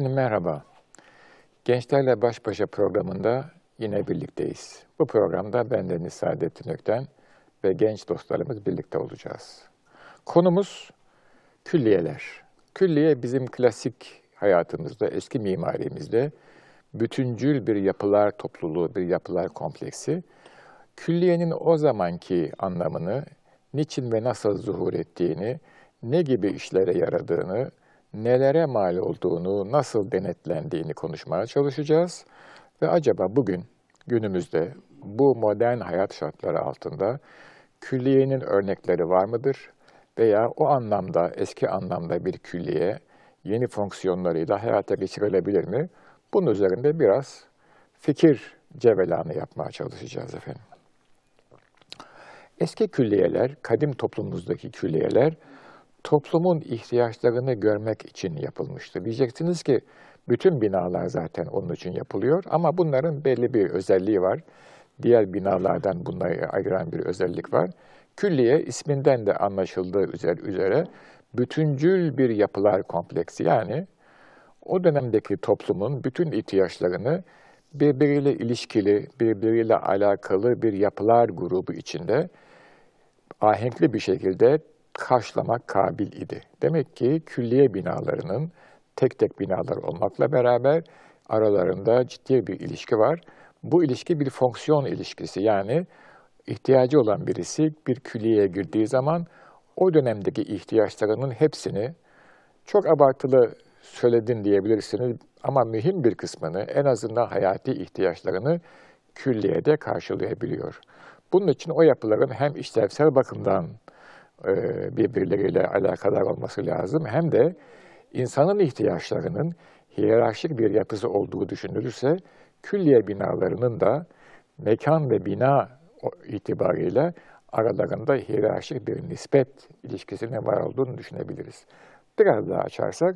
Efendim merhaba. Gençlerle Baş Başa programında yine birlikteyiz. Bu programda ben Deniz Saadettin Ökten ve genç dostlarımız birlikte olacağız. Konumuz külliyeler. Külliye bizim klasik hayatımızda, eski mimarimizde bütüncül bir yapılar topluluğu, bir yapılar kompleksi. Külliyenin o zamanki anlamını, niçin ve nasıl zuhur ettiğini, ne gibi işlere yaradığını, nelere mal olduğunu, nasıl denetlendiğini konuşmaya çalışacağız. Ve acaba bugün, günümüzde bu modern hayat şartları altında külliyenin örnekleri var mıdır? Veya o anlamda, eski anlamda bir külliye yeni fonksiyonlarıyla hayata geçirilebilir mi? Bunun üzerinde biraz fikir cevelanı yapmaya çalışacağız efendim. Eski külliyeler, kadim toplumumuzdaki külliyeler toplumun ihtiyaçlarını görmek için yapılmıştı. Diyeceksiniz ki bütün binalar zaten onun için yapılıyor ama bunların belli bir özelliği var. Diğer binalardan bunları ayıran bir özellik var. Külliye isminden de anlaşıldığı üzere bütüncül bir yapılar kompleksi yani o dönemdeki toplumun bütün ihtiyaçlarını birbiriyle ilişkili, birbiriyle alakalı bir yapılar grubu içinde ahenkli bir şekilde karşılamak kabil idi. Demek ki külliye binalarının tek tek binalar olmakla beraber aralarında ciddi bir ilişki var. Bu ilişki bir fonksiyon ilişkisi yani ihtiyacı olan birisi bir külliyeye girdiği zaman o dönemdeki ihtiyaçlarının hepsini çok abartılı söyledin diyebilirsiniz ama mühim bir kısmını en azından hayati ihtiyaçlarını külliyede karşılayabiliyor. Bunun için o yapıların hem işlevsel bakımdan e, birbirleriyle alakadar olması lazım hem de insanın ihtiyaçlarının hiyerarşik bir yapısı olduğu düşünülürse külliye binalarının da mekan ve bina itibariyle aralarında hiyerarşik bir nispet ilişkisinin var olduğunu düşünebiliriz. Biraz daha açarsak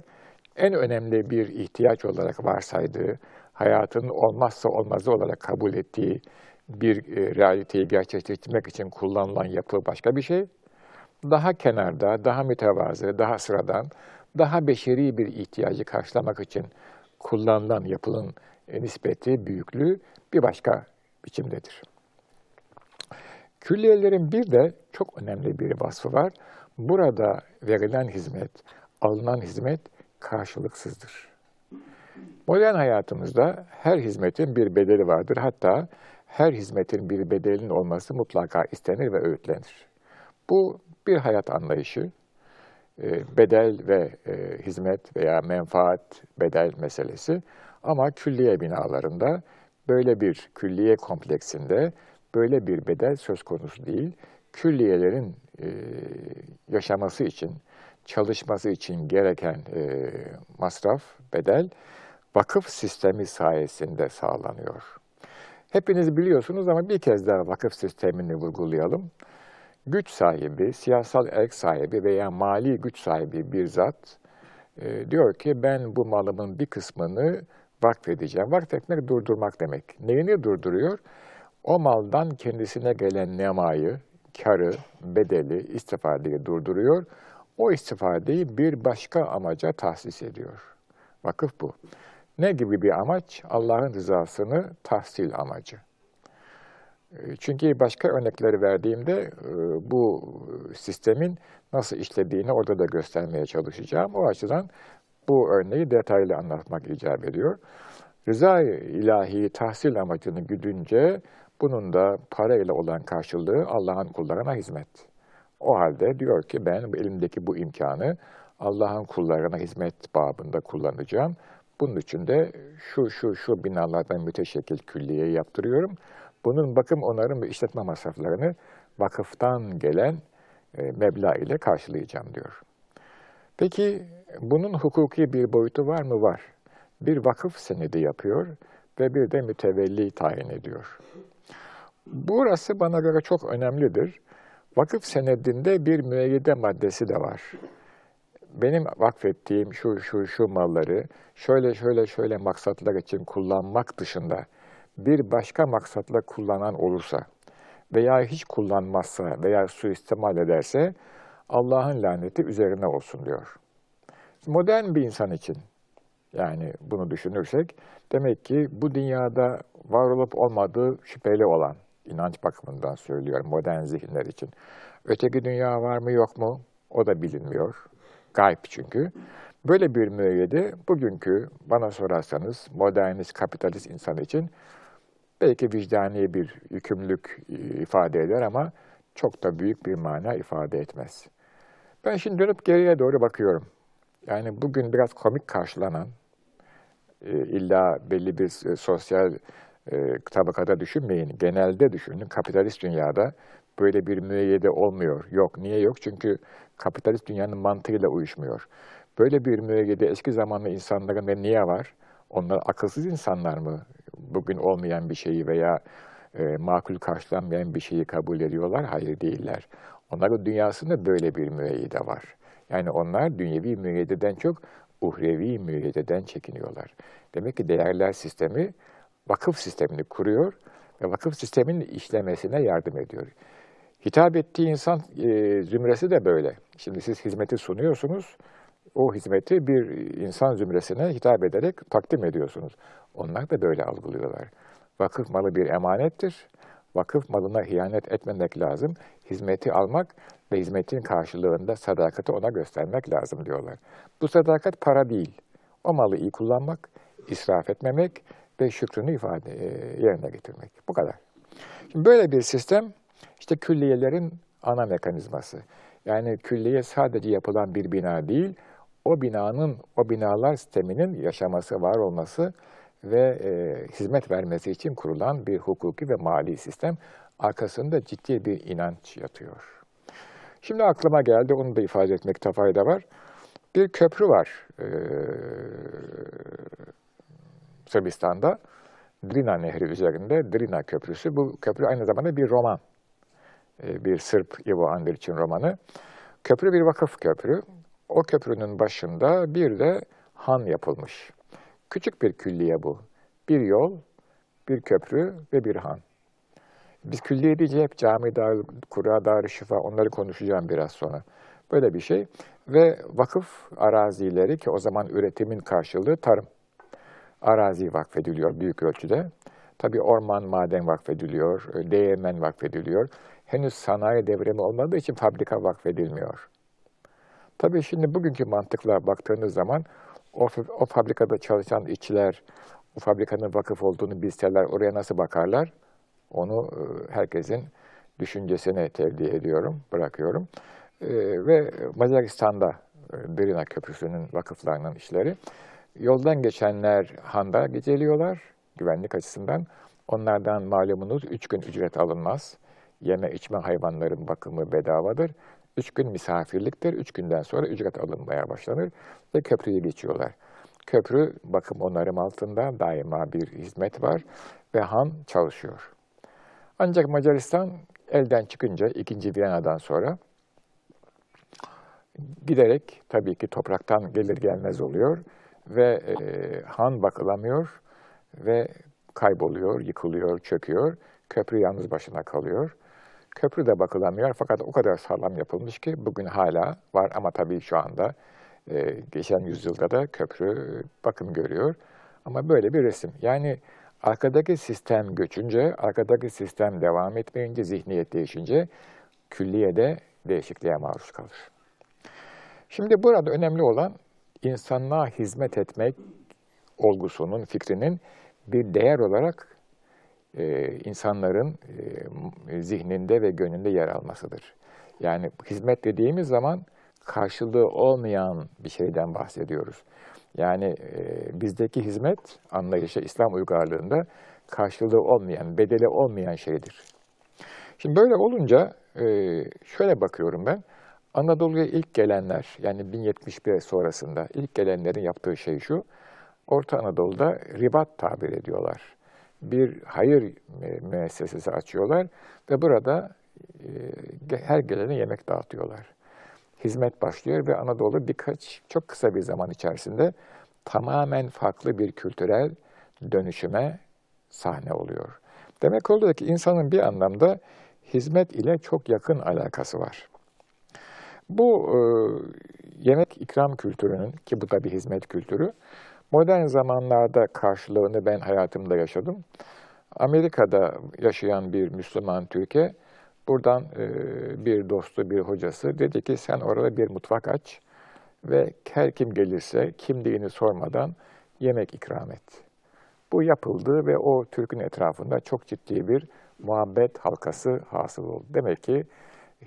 en önemli bir ihtiyaç olarak varsaydığı, hayatın olmazsa olmazı olarak kabul ettiği bir e, realiteyi gerçekleştirmek için kullanılan yapı başka bir şey. Daha kenarda, daha mütevazı, daha sıradan, daha beşeri bir ihtiyacı karşılamak için kullanılan yapının nispeti, büyüklüğü bir başka biçimdedir. Külliyelerin bir de çok önemli bir vasfı var. Burada verilen hizmet, alınan hizmet karşılıksızdır. Modern hayatımızda her hizmetin bir bedeli vardır. Hatta her hizmetin bir bedelinin olması mutlaka istenir ve öğütlenir. Bu bir hayat anlayışı, e, bedel ve e, hizmet veya menfaat bedel meselesi. Ama külliye binalarında böyle bir külliye kompleksinde böyle bir bedel söz konusu değil. Külliyelerin e, yaşaması için, çalışması için gereken masraf, bedel vakıf sistemi sayesinde sağlanıyor. Hepiniz biliyorsunuz ama bir kez daha vakıf sistemini vurgulayalım güç sahibi, siyasal erk sahibi veya mali güç sahibi bir zat e, diyor ki ben bu malımın bir kısmını vakfedeceğim. Vakfetmek durdurmak demek. Neyini durduruyor? O maldan kendisine gelen nemayı, karı, bedeli, istifadeyi durduruyor. O istifadeyi bir başka amaca tahsis ediyor. Vakıf bu. Ne gibi bir amaç? Allah'ın rızasını tahsil amacı. Çünkü başka örnekleri verdiğimde bu sistemin nasıl işlediğini orada da göstermeye çalışacağım. O açıdan bu örneği detaylı anlatmak icap ediyor. Rıza ilahi tahsil amacını güdünce bunun da parayla olan karşılığı Allah'ın kullarına hizmet. O halde diyor ki ben elimdeki bu imkanı Allah'ın kullarına hizmet babında kullanacağım. Bunun için de şu şu şu binalardan müteşekkil külliye yaptırıyorum. Bunun bakım onarım ve işletme masraflarını vakıftan gelen e, meblağ ile karşılayacağım diyor. Peki bunun hukuki bir boyutu var mı? Var. Bir vakıf senedi yapıyor ve bir de mütevelli tayin ediyor. Burası bana göre çok önemlidir. Vakıf senedinde bir müeyyide maddesi de var. Benim vakfettiğim şu şu şu malları şöyle şöyle şöyle maksatlar için kullanmak dışında bir başka maksatla kullanan olursa veya hiç kullanmazsa veya suistimal ederse Allah'ın laneti üzerine olsun diyor. Modern bir insan için Yani bunu düşünürsek demek ki bu dünyada var olup olmadığı şüpheli olan inanç bakımından söylüyorum modern zihinler için. Öteki dünya var mı yok mu? O da bilinmiyor. Gayb çünkü. Böyle bir müeyyide bugünkü bana sorarsanız modernist, kapitalist insan için belki vicdani bir yükümlülük ifade eder ama çok da büyük bir mana ifade etmez. Ben şimdi dönüp geriye doğru bakıyorum. Yani bugün biraz komik karşılanan, e, illa belli bir e, sosyal e, tabakada düşünmeyin, genelde düşünün. Kapitalist dünyada böyle bir müeyyide olmuyor. Yok. Niye yok? Çünkü kapitalist dünyanın mantığıyla uyuşmuyor. Böyle bir müeyyide eski zamanlı insanların ve niye var? Onlar akılsız insanlar mı? Bugün olmayan bir şeyi veya e, makul karşılanmayan bir şeyi kabul ediyorlar. Hayır değiller. Onların dünyasında böyle bir müeyyide var. Yani onlar dünyevi müeyyideden çok uhrevi müeyyideden çekiniyorlar. Demek ki değerler sistemi vakıf sistemini kuruyor ve vakıf sisteminin işlemesine yardım ediyor. Hitap ettiği insan e, zümresi de böyle. Şimdi siz hizmeti sunuyorsunuz, o hizmeti bir insan zümresine hitap ederek takdim ediyorsunuz. Onlar da böyle algılıyorlar. Vakıf malı bir emanettir. Vakıf malına hıyanet etmemek lazım. Hizmeti almak ve hizmetin karşılığında sadakati ona göstermek lazım diyorlar. Bu sadakat para değil. O malı iyi kullanmak, israf etmemek ve şükrünü ifade e, yerine getirmek. Bu kadar. Şimdi böyle bir sistem işte külliyelerin ana mekanizması. Yani külliye sadece yapılan bir bina değil, o binanın, o binalar sisteminin yaşaması, var olması ve e, hizmet vermesi için kurulan bir hukuki ve mali sistem arkasında ciddi bir inanç yatıyor. Şimdi aklıma geldi, onu da ifade etmekte fayda var. Bir köprü var e, Sırbistan'da. Drina Nehri üzerinde Drina Köprüsü. Bu köprü aynı zamanda bir roman. E, bir Sırp Ivo Andrić'in romanı. Köprü bir vakıf köprü. O köprünün başında bir de han yapılmış. Küçük bir külliye bu. Bir yol, bir köprü ve bir han. Biz külliye deyince hep cami dar, kura dar, şifa onları konuşacağım biraz sonra. Böyle bir şey. Ve vakıf arazileri ki o zaman üretimin karşılığı tarım. Arazi vakfediliyor büyük ölçüde. Tabii orman, maden vakfediliyor, değirmen vakfediliyor. Henüz sanayi devrimi olmadığı için fabrika vakfedilmiyor. Tabii şimdi bugünkü mantıkla baktığınız zaman o, o fabrikada çalışan işçiler, o fabrikanın vakıf olduğunu bilseler oraya nasıl bakarlar? Onu e, herkesin düşüncesine tevdi ediyorum, bırakıyorum. E, ve Macaristan'da e, Drina Köprüsü'nün vakıflarının işleri. Yoldan geçenler handa geceliyorlar güvenlik açısından. Onlardan malumunuz üç gün ücret alınmaz. Yeme içme hayvanların bakımı bedavadır. Üç gün misafirliktir. Üç günden sonra ücret alınmaya başlanır ve köprüyü geçiyorlar. Köprü bakım onarım altında daima bir hizmet var ve han çalışıyor. Ancak Macaristan elden çıkınca ikinci Viyana'dan sonra giderek tabii ki topraktan gelir gelmez oluyor ve e, han bakılamıyor ve kayboluyor, yıkılıyor, çöküyor. Köprü yalnız başına kalıyor. Köprü de bakılamıyor fakat o kadar sağlam yapılmış ki bugün hala var ama tabii şu anda e, geçen yüzyılda da köprü bakım görüyor. Ama böyle bir resim. Yani arkadaki sistem göçünce, arkadaki sistem devam etmeyince, zihniyet değişince külliyede değişikliğe maruz kalır. Şimdi burada önemli olan insanlığa hizmet etmek olgusunun, fikrinin bir değer olarak e, insanların e, zihninde ve gönlünde yer almasıdır. Yani hizmet dediğimiz zaman karşılığı olmayan bir şeyden bahsediyoruz. Yani e, bizdeki hizmet anlayışı İslam uygarlığında karşılığı olmayan, bedeli olmayan şeydir. Şimdi böyle olunca e, şöyle bakıyorum ben. Anadolu'ya ilk gelenler yani 1071 sonrasında ilk gelenlerin yaptığı şey şu. Orta Anadolu'da ribat tabir ediyorlar bir hayır müessesesi açıyorlar ve burada e, her gelene yemek dağıtıyorlar. Hizmet başlıyor ve Anadolu birkaç çok kısa bir zaman içerisinde tamamen farklı bir kültürel dönüşüme sahne oluyor. Demek oluyor ki insanın bir anlamda hizmet ile çok yakın alakası var. Bu e, yemek ikram kültürünün ki bu da bir hizmet kültürü, Modern zamanlarda karşılığını ben hayatımda yaşadım. Amerika'da yaşayan bir Müslüman Türkiye, buradan e, bir dostu, bir hocası dedi ki sen orada bir mutfak aç ve her kim gelirse kimliğini sormadan yemek ikram et. Bu yapıldı ve o Türk'ün etrafında çok ciddi bir muhabbet halkası hasıl oldu. Demek ki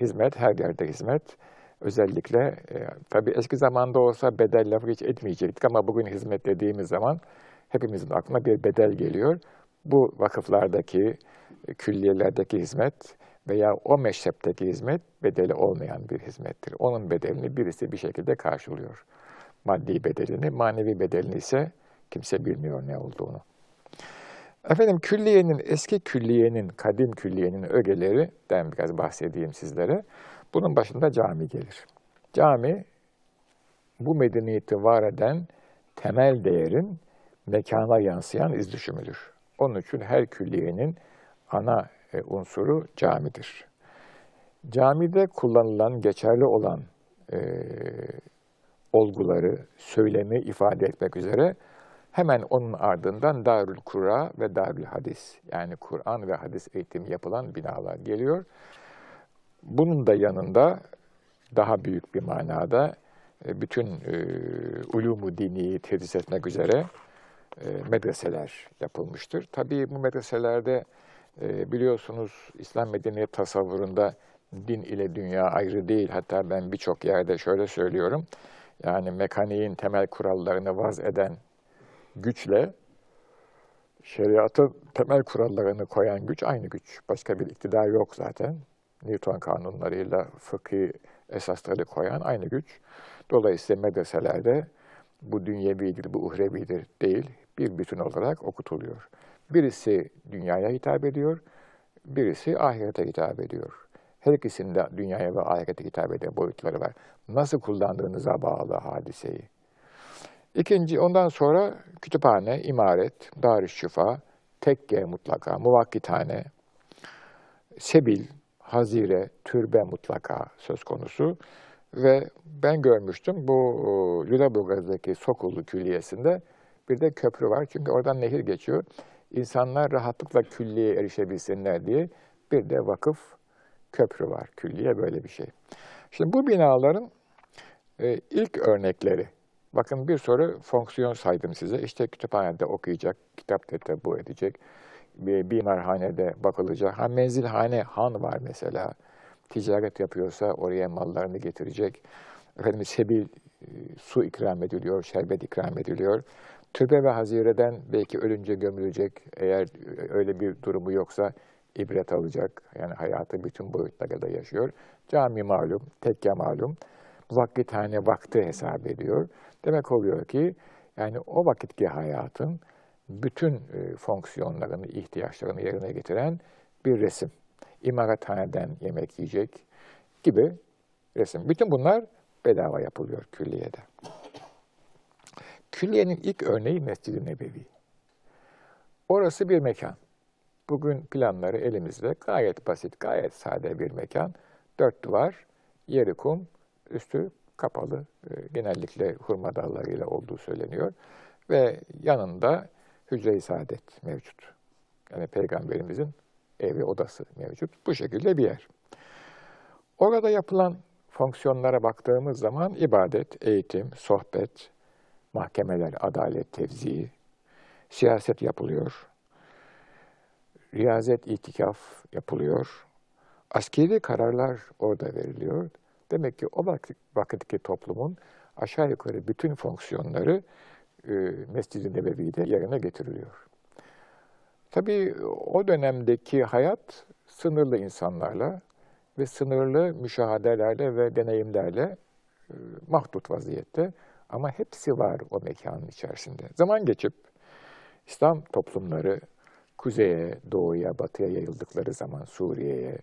hizmet, her yerde hizmet. Özellikle, e, tabii eski zamanda olsa bedel lafı hiç etmeyecektik ama bugün hizmet dediğimiz zaman hepimizin aklına bir bedel geliyor. Bu vakıflardaki, külliyelerdeki hizmet veya o meşrepteki hizmet bedeli olmayan bir hizmettir. Onun bedelini birisi bir şekilde karşılıyor. Maddi bedelini, manevi bedelini ise kimse bilmiyor ne olduğunu. Efendim külliyenin, eski külliyenin, kadim külliyenin ögelerinden biraz bahsedeyim sizlere. Bunun başında cami gelir. Cami, bu medeniyeti var eden temel değerin mekana yansıyan iz düşümüdür. Onun için her külliyenin ana e, unsuru camidir. Camide kullanılan, geçerli olan e, olguları, söylemi ifade etmek üzere hemen onun ardından Darül Kura ve Darül Hadis yani Kur'an ve hadis eğitimi yapılan binalar geliyor. Bunun da yanında daha büyük bir manada e, bütün e, ulumu dini tedris etmek üzere e, medreseler yapılmıştır. Tabii bu medreselerde e, biliyorsunuz İslam medeniyet tasavvurunda din ile dünya ayrı değil. Hatta ben birçok yerde şöyle söylüyorum. Yani mekaniğin temel kurallarını vaz eden güçle şeriatın temel kurallarını koyan güç aynı güç. Başka bir iktidar yok zaten. Newton kanunlarıyla fıkhi esasları koyan aynı güç. Dolayısıyla medreselerde bu dünyevidir, bu uhrevidir değil, bir bütün olarak okutuluyor. Birisi dünyaya hitap ediyor, birisi ahirete hitap ediyor. Her ikisinde dünyaya ve ahirete hitap eden boyutları var. Nasıl kullandığınıza bağlı hadiseyi. İkinci, ondan sonra kütüphane, imaret, darüşşifa, tekke mutlaka, muvakkithane, sebil, hazire, türbe mutlaka söz konusu. Ve ben görmüştüm bu Lüleburgaz'daki Sokullu Külliyesi'nde bir de köprü var. Çünkü oradan nehir geçiyor. İnsanlar rahatlıkla külliye erişebilsinler diye bir de vakıf köprü var. Külliye böyle bir şey. Şimdi bu binaların e, ilk örnekleri, bakın bir soru fonksiyon saydım size. İşte kütüphanede okuyacak, kitap bu edecek, bimarhanede bakılacak. Ha menzilhane, han var mesela. Ticaret yapıyorsa oraya mallarını getirecek. Efendim sebil, e, su ikram ediliyor, şerbet ikram ediliyor. Türbe ve hazireden belki ölünce gömülecek. Eğer öyle bir durumu yoksa ibret alacak. Yani hayatı bütün boyutlarıyla yaşıyor. Cami malum, tekke malum. Vakithane vakti hesap ediyor. Demek oluyor ki yani o vakitki hayatın bütün e, fonksiyonlarını, ihtiyaçlarını yerine getiren bir resim. İmarathaneden yemek yiyecek gibi resim. Bütün bunlar bedava yapılıyor külliyede. Külliyenin ilk örneği Mescid-i Nebevi. Orası bir mekan. Bugün planları elimizde gayet basit, gayet sade bir mekan. Dört duvar, yeri kum, üstü kapalı. E, genellikle hurma dallarıyla olduğu söyleniyor. Ve yanında hücre-i saadet mevcut. Yani Peygamberimizin evi, odası mevcut. Bu şekilde bir yer. Orada yapılan fonksiyonlara baktığımız zaman ibadet, eğitim, sohbet, mahkemeler, adalet, tevzi, siyaset yapılıyor, riyazet, itikaf yapılıyor, askeri kararlar orada veriliyor. Demek ki o vakit, vakitki toplumun aşağı yukarı bütün fonksiyonları Mescid-i Nebevi'de yerine getiriliyor. Tabii o dönemdeki hayat sınırlı insanlarla ve sınırlı müşahadelerle ve deneyimlerle e, mahdut vaziyette. Ama hepsi var o mekanın içerisinde. Zaman geçip İslam toplumları kuzeye, doğuya, batıya yayıldıkları zaman Suriye'ye,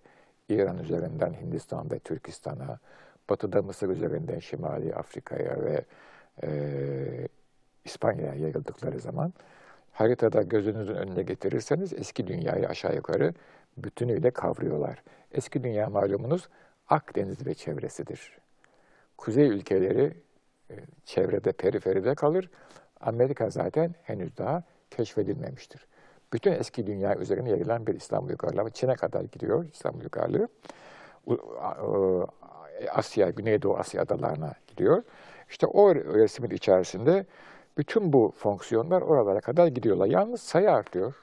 İran üzerinden Hindistan ve Türkistan'a, batıda Mısır üzerinden Şimali Afrika'ya ve e, İspanya'ya yayıldıkları zaman haritada gözünüzün önüne getirirseniz eski dünyayı aşağı yukarı bütünüyle kavruyorlar. Eski dünya malumunuz Akdeniz ve çevresidir. Kuzey ülkeleri e, çevrede, periferide kalır. Amerika zaten henüz daha keşfedilmemiştir. Bütün eski dünya üzerine yayılan bir İslam uygarlığı, Çin'e kadar gidiyor İslam uygarlığı. Asya, Güneydoğu Asya adalarına gidiyor. İşte o resmin içerisinde bütün bu fonksiyonlar oralara kadar gidiyorlar. Yalnız sayı artıyor.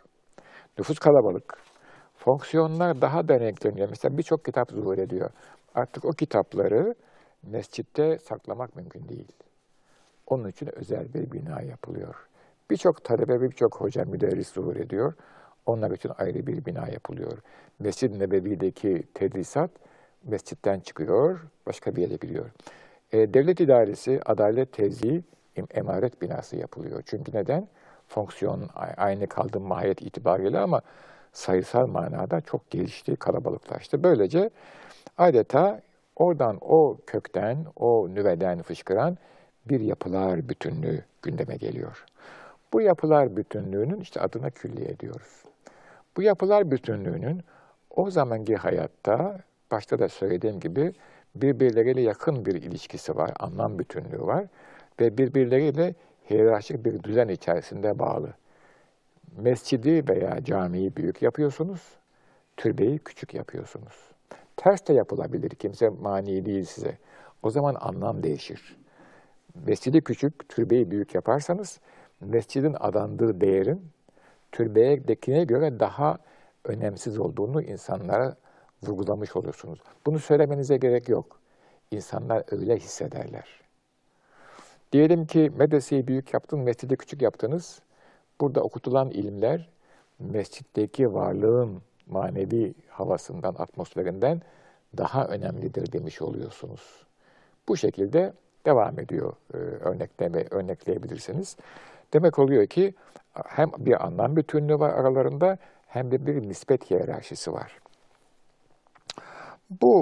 Nüfus kalabalık. Fonksiyonlar daha da renkleniyor. Mesela birçok kitap zuhur ediyor. Artık o kitapları mescitte saklamak mümkün değil. Onun için özel bir bina yapılıyor. Birçok talebe birçok hoca müderris zuhur ediyor. Onlar için ayrı bir bina yapılıyor. Mescid-i Nebevi'deki tedrisat mescitten çıkıyor, başka bir yere gidiyor. E, devlet idaresi, adalet tevzi, emaret binası yapılıyor. Çünkü neden? Fonksiyon aynı kaldı mahiyet itibariyle ama sayısal manada çok gelişti, kalabalıklaştı. Böylece adeta oradan o kökten, o nüveden fışkıran bir yapılar bütünlüğü gündeme geliyor. Bu yapılar bütünlüğünün işte adına külliye diyoruz. Bu yapılar bütünlüğünün o zamanki hayatta başta da söylediğim gibi birbirleriyle yakın bir ilişkisi var, anlam bütünlüğü var ve birbirleriyle hiyerarşik bir düzen içerisinde bağlı. Mescidi veya camiyi büyük yapıyorsunuz, türbeyi küçük yapıyorsunuz. Ters de yapılabilir, kimse mani değil size. O zaman anlam değişir. Mescidi küçük, türbeyi büyük yaparsanız, mescidin adandığı değerin türbeyedekine göre daha önemsiz olduğunu insanlara vurgulamış olursunuz. Bunu söylemenize gerek yok. İnsanlar öyle hissederler. Diyelim ki medreseyi büyük yaptın, mescidi küçük yaptınız. Burada okutulan ilimler mescitteki varlığın manevi havasından, atmosferinden daha önemlidir demiş oluyorsunuz. Bu şekilde devam ediyor e, örnekleme, örnekleyebilirsiniz. Demek oluyor ki hem bir anlam bütünlüğü var aralarında hem de bir nispet hiyerarşisi var. Bu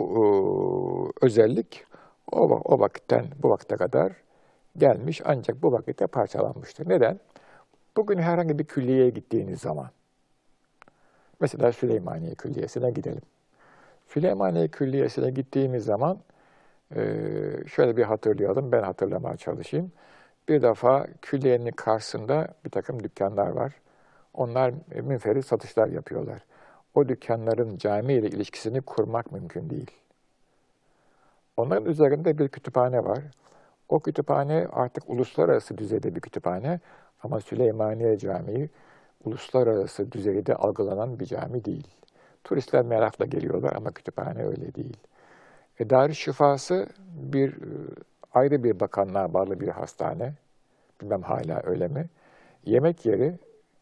e, özellik o, o vakitten bu vakte kadar gelmiş ancak bu vakitte parçalanmıştır. Neden? Bugün herhangi bir külliyeye gittiğiniz zaman, mesela Süleymaniye Külliyesi'ne gidelim. Süleymaniye Külliyesi'ne gittiğimiz zaman e, şöyle bir hatırlayalım, ben hatırlamaya çalışayım. Bir defa külliyenin karşısında bir takım dükkanlar var. Onlar münferit satışlar yapıyorlar o dükkanların cami ile ilişkisini kurmak mümkün değil. Onların üzerinde bir kütüphane var. O kütüphane artık uluslararası düzeyde bir kütüphane ama Süleymaniye Camii uluslararası düzeyde algılanan bir cami değil. Turistler merakla geliyorlar ama kütüphane öyle değil. E, Darüşşifası bir e, ayrı bir bakanlığa bağlı bir hastane. Bilmem hala öyle mi? Yemek yeri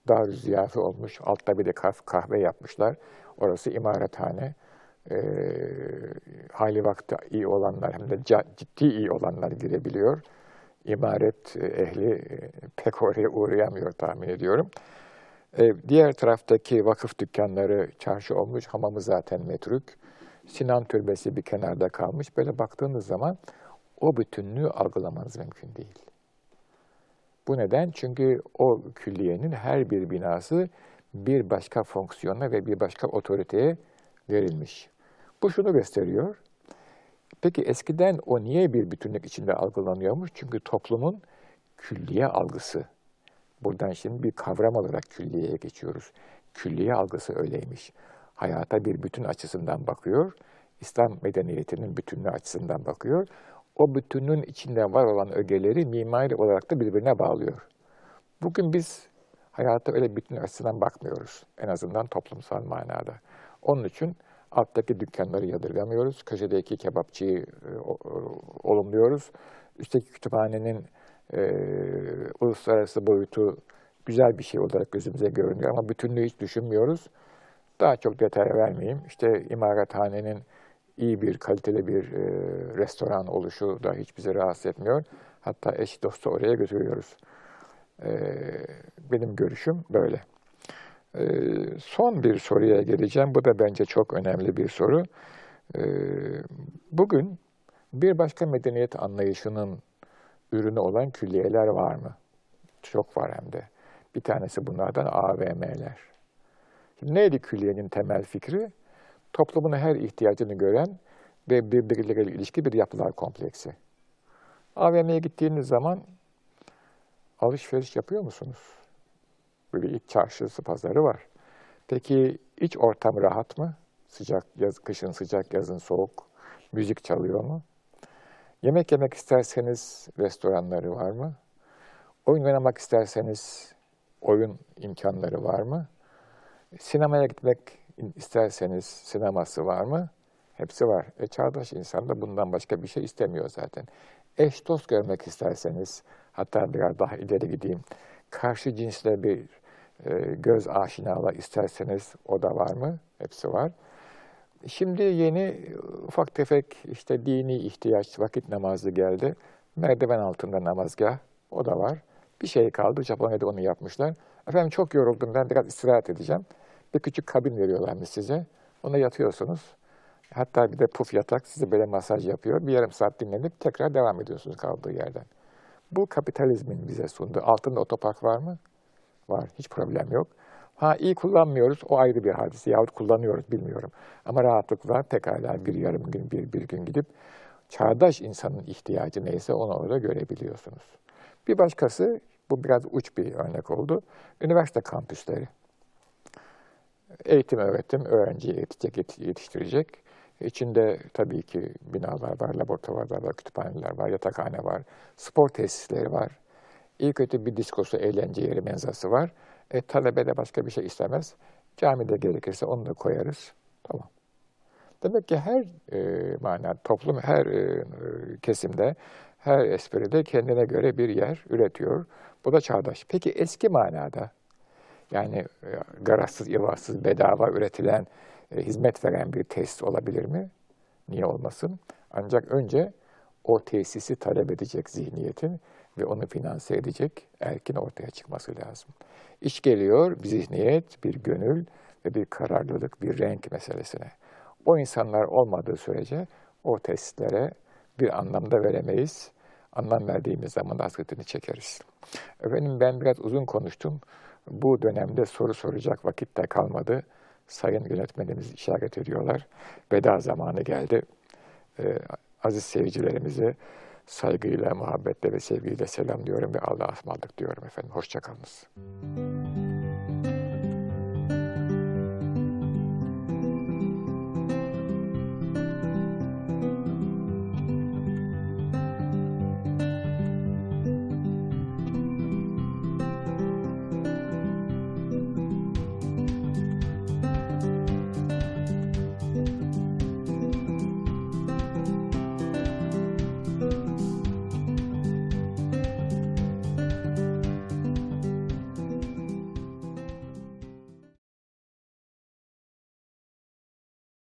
dar ziyafe olmuş. Altta bir de kahve yapmışlar. Orası imarethane. E, hali vakti iyi olanlar hem de ciddi iyi olanlar girebiliyor. İmaret ehli e, pek oraya uğrayamıyor tahmin ediyorum. E, diğer taraftaki vakıf dükkanları çarşı olmuş, hamamı zaten metruk. Sinan Türbesi bir kenarda kalmış. Böyle baktığınız zaman o bütünlüğü algılamanız mümkün değil. Bu neden? Çünkü o külliyenin her bir binası bir başka fonksiyona ve bir başka otoriteye verilmiş. Bu şunu gösteriyor. Peki eskiden o niye bir bütünlük içinde algılanıyormuş? Çünkü toplumun külliye algısı. Buradan şimdi bir kavram olarak külliyeye geçiyoruz. Külliye algısı öyleymiş. Hayata bir bütün açısından bakıyor. İslam medeniyetinin bütünlüğü açısından bakıyor o bütünün içinde var olan ögeleri mimari olarak da birbirine bağlıyor. Bugün biz hayata öyle bütün açısından bakmıyoruz. En azından toplumsal manada. Onun için alttaki dükkanları yadırgamıyoruz. Köşedeki kebapçıyı e, olumluyoruz. Üstteki kütüphanenin e, uluslararası boyutu güzel bir şey olarak gözümüze görünüyor ama bütünlüğü hiç düşünmüyoruz. Daha çok detay vermeyeyim. İşte imarethanenin iyi bir, kaliteli bir e, restoran oluşu da hiç bizi rahatsız etmiyor. Hatta eş dostu oraya götürüyoruz. E, benim görüşüm böyle. E, son bir soruya geleceğim. Bu da bence çok önemli bir soru. E, bugün bir başka medeniyet anlayışının ürünü olan külliyeler var mı? Çok var hem de. Bir tanesi bunlardan AVM'ler. Şimdi neydi külliyenin temel fikri? toplumun her ihtiyacını gören ve birbirleriyle ilişki bir yapılar kompleksi. AVM'ye gittiğiniz zaman Alışveriş yapıyor musunuz? Böyle iç çarşısı, pazarı var. Peki iç ortam rahat mı? Sıcak, yaz, kışın sıcak, yazın soğuk. Müzik çalıyor mu? Yemek yemek isterseniz restoranları var mı? Oyun oynamak isterseniz oyun imkanları var mı? Sinemaya gitmek isterseniz sineması var mı? Hepsi var. E, çağdaş insan da bundan başka bir şey istemiyor zaten. Eş dost görmek isterseniz, hatta biraz daha ileri gideyim, karşı cinsle bir e, göz aşinalığı isterseniz o da var mı? Hepsi var. Şimdi yeni ufak tefek işte dini ihtiyaç, vakit namazı geldi. Merdiven altında namazgah, o da var. Bir şey kaldı, Japonya'da onu yapmışlar. Efendim çok yoruldum, ben biraz istirahat edeceğim. Bir küçük kabin veriyorlarmış size. Ona yatıyorsunuz. Hatta bir de puf yatak size böyle masaj yapıyor. Bir yarım saat dinlenip tekrar devam ediyorsunuz kaldığı yerden. Bu kapitalizmin bize sunduğu. Altında otopark var mı? Var. Hiç problem yok. Ha iyi kullanmıyoruz. O ayrı bir hadise. Yahut kullanıyoruz bilmiyorum. Ama rahatlık var. Pekala bir yarım gün, bir, bir gün gidip çağdaş insanın ihtiyacı neyse onu orada görebiliyorsunuz. Bir başkası, bu biraz uç bir örnek oldu. Üniversite kampüsleri. Eğitim, öğretim, öğrenciyi yetiştirecek, yetiştirecek. İçinde tabii ki binalar var, laboratuvarlar var, kütüphaneler var, yatakhane var, spor tesisleri var. İyi kötü bir diskosu, eğlence yeri, menzası var. E, talebe de başka bir şey istemez. Camide gerekirse onu da koyarız. Tamam. Demek ki her e, mana toplum, her e, kesimde, her espride kendine göre bir yer üretiyor. Bu da çağdaş. Peki eski manada, yani e, garazsız, ivazsız, bedava üretilen e, hizmet veren bir tesis olabilir mi? Niye olmasın? Ancak önce o tesisi talep edecek zihniyetin ve onu finanse edecek erkin ortaya çıkması lazım. İş geliyor bir zihniyet, bir gönül ve bir kararlılık, bir renk meselesine. O insanlar olmadığı sürece o tesislere bir anlamda veremeyiz. Anlam verdiğimiz zaman hasretini çekeriz. Efendim ben biraz uzun konuştum. Bu dönemde soru soracak vakit de kalmadı sayın yönetmenimiz işaret ediyorlar. Veda zamanı geldi. Ee, aziz seyircilerimizi saygıyla, muhabbetle ve sevgiyle selamlıyorum ve Allah'a ısmarladık diyorum efendim. Hoşçakalınız.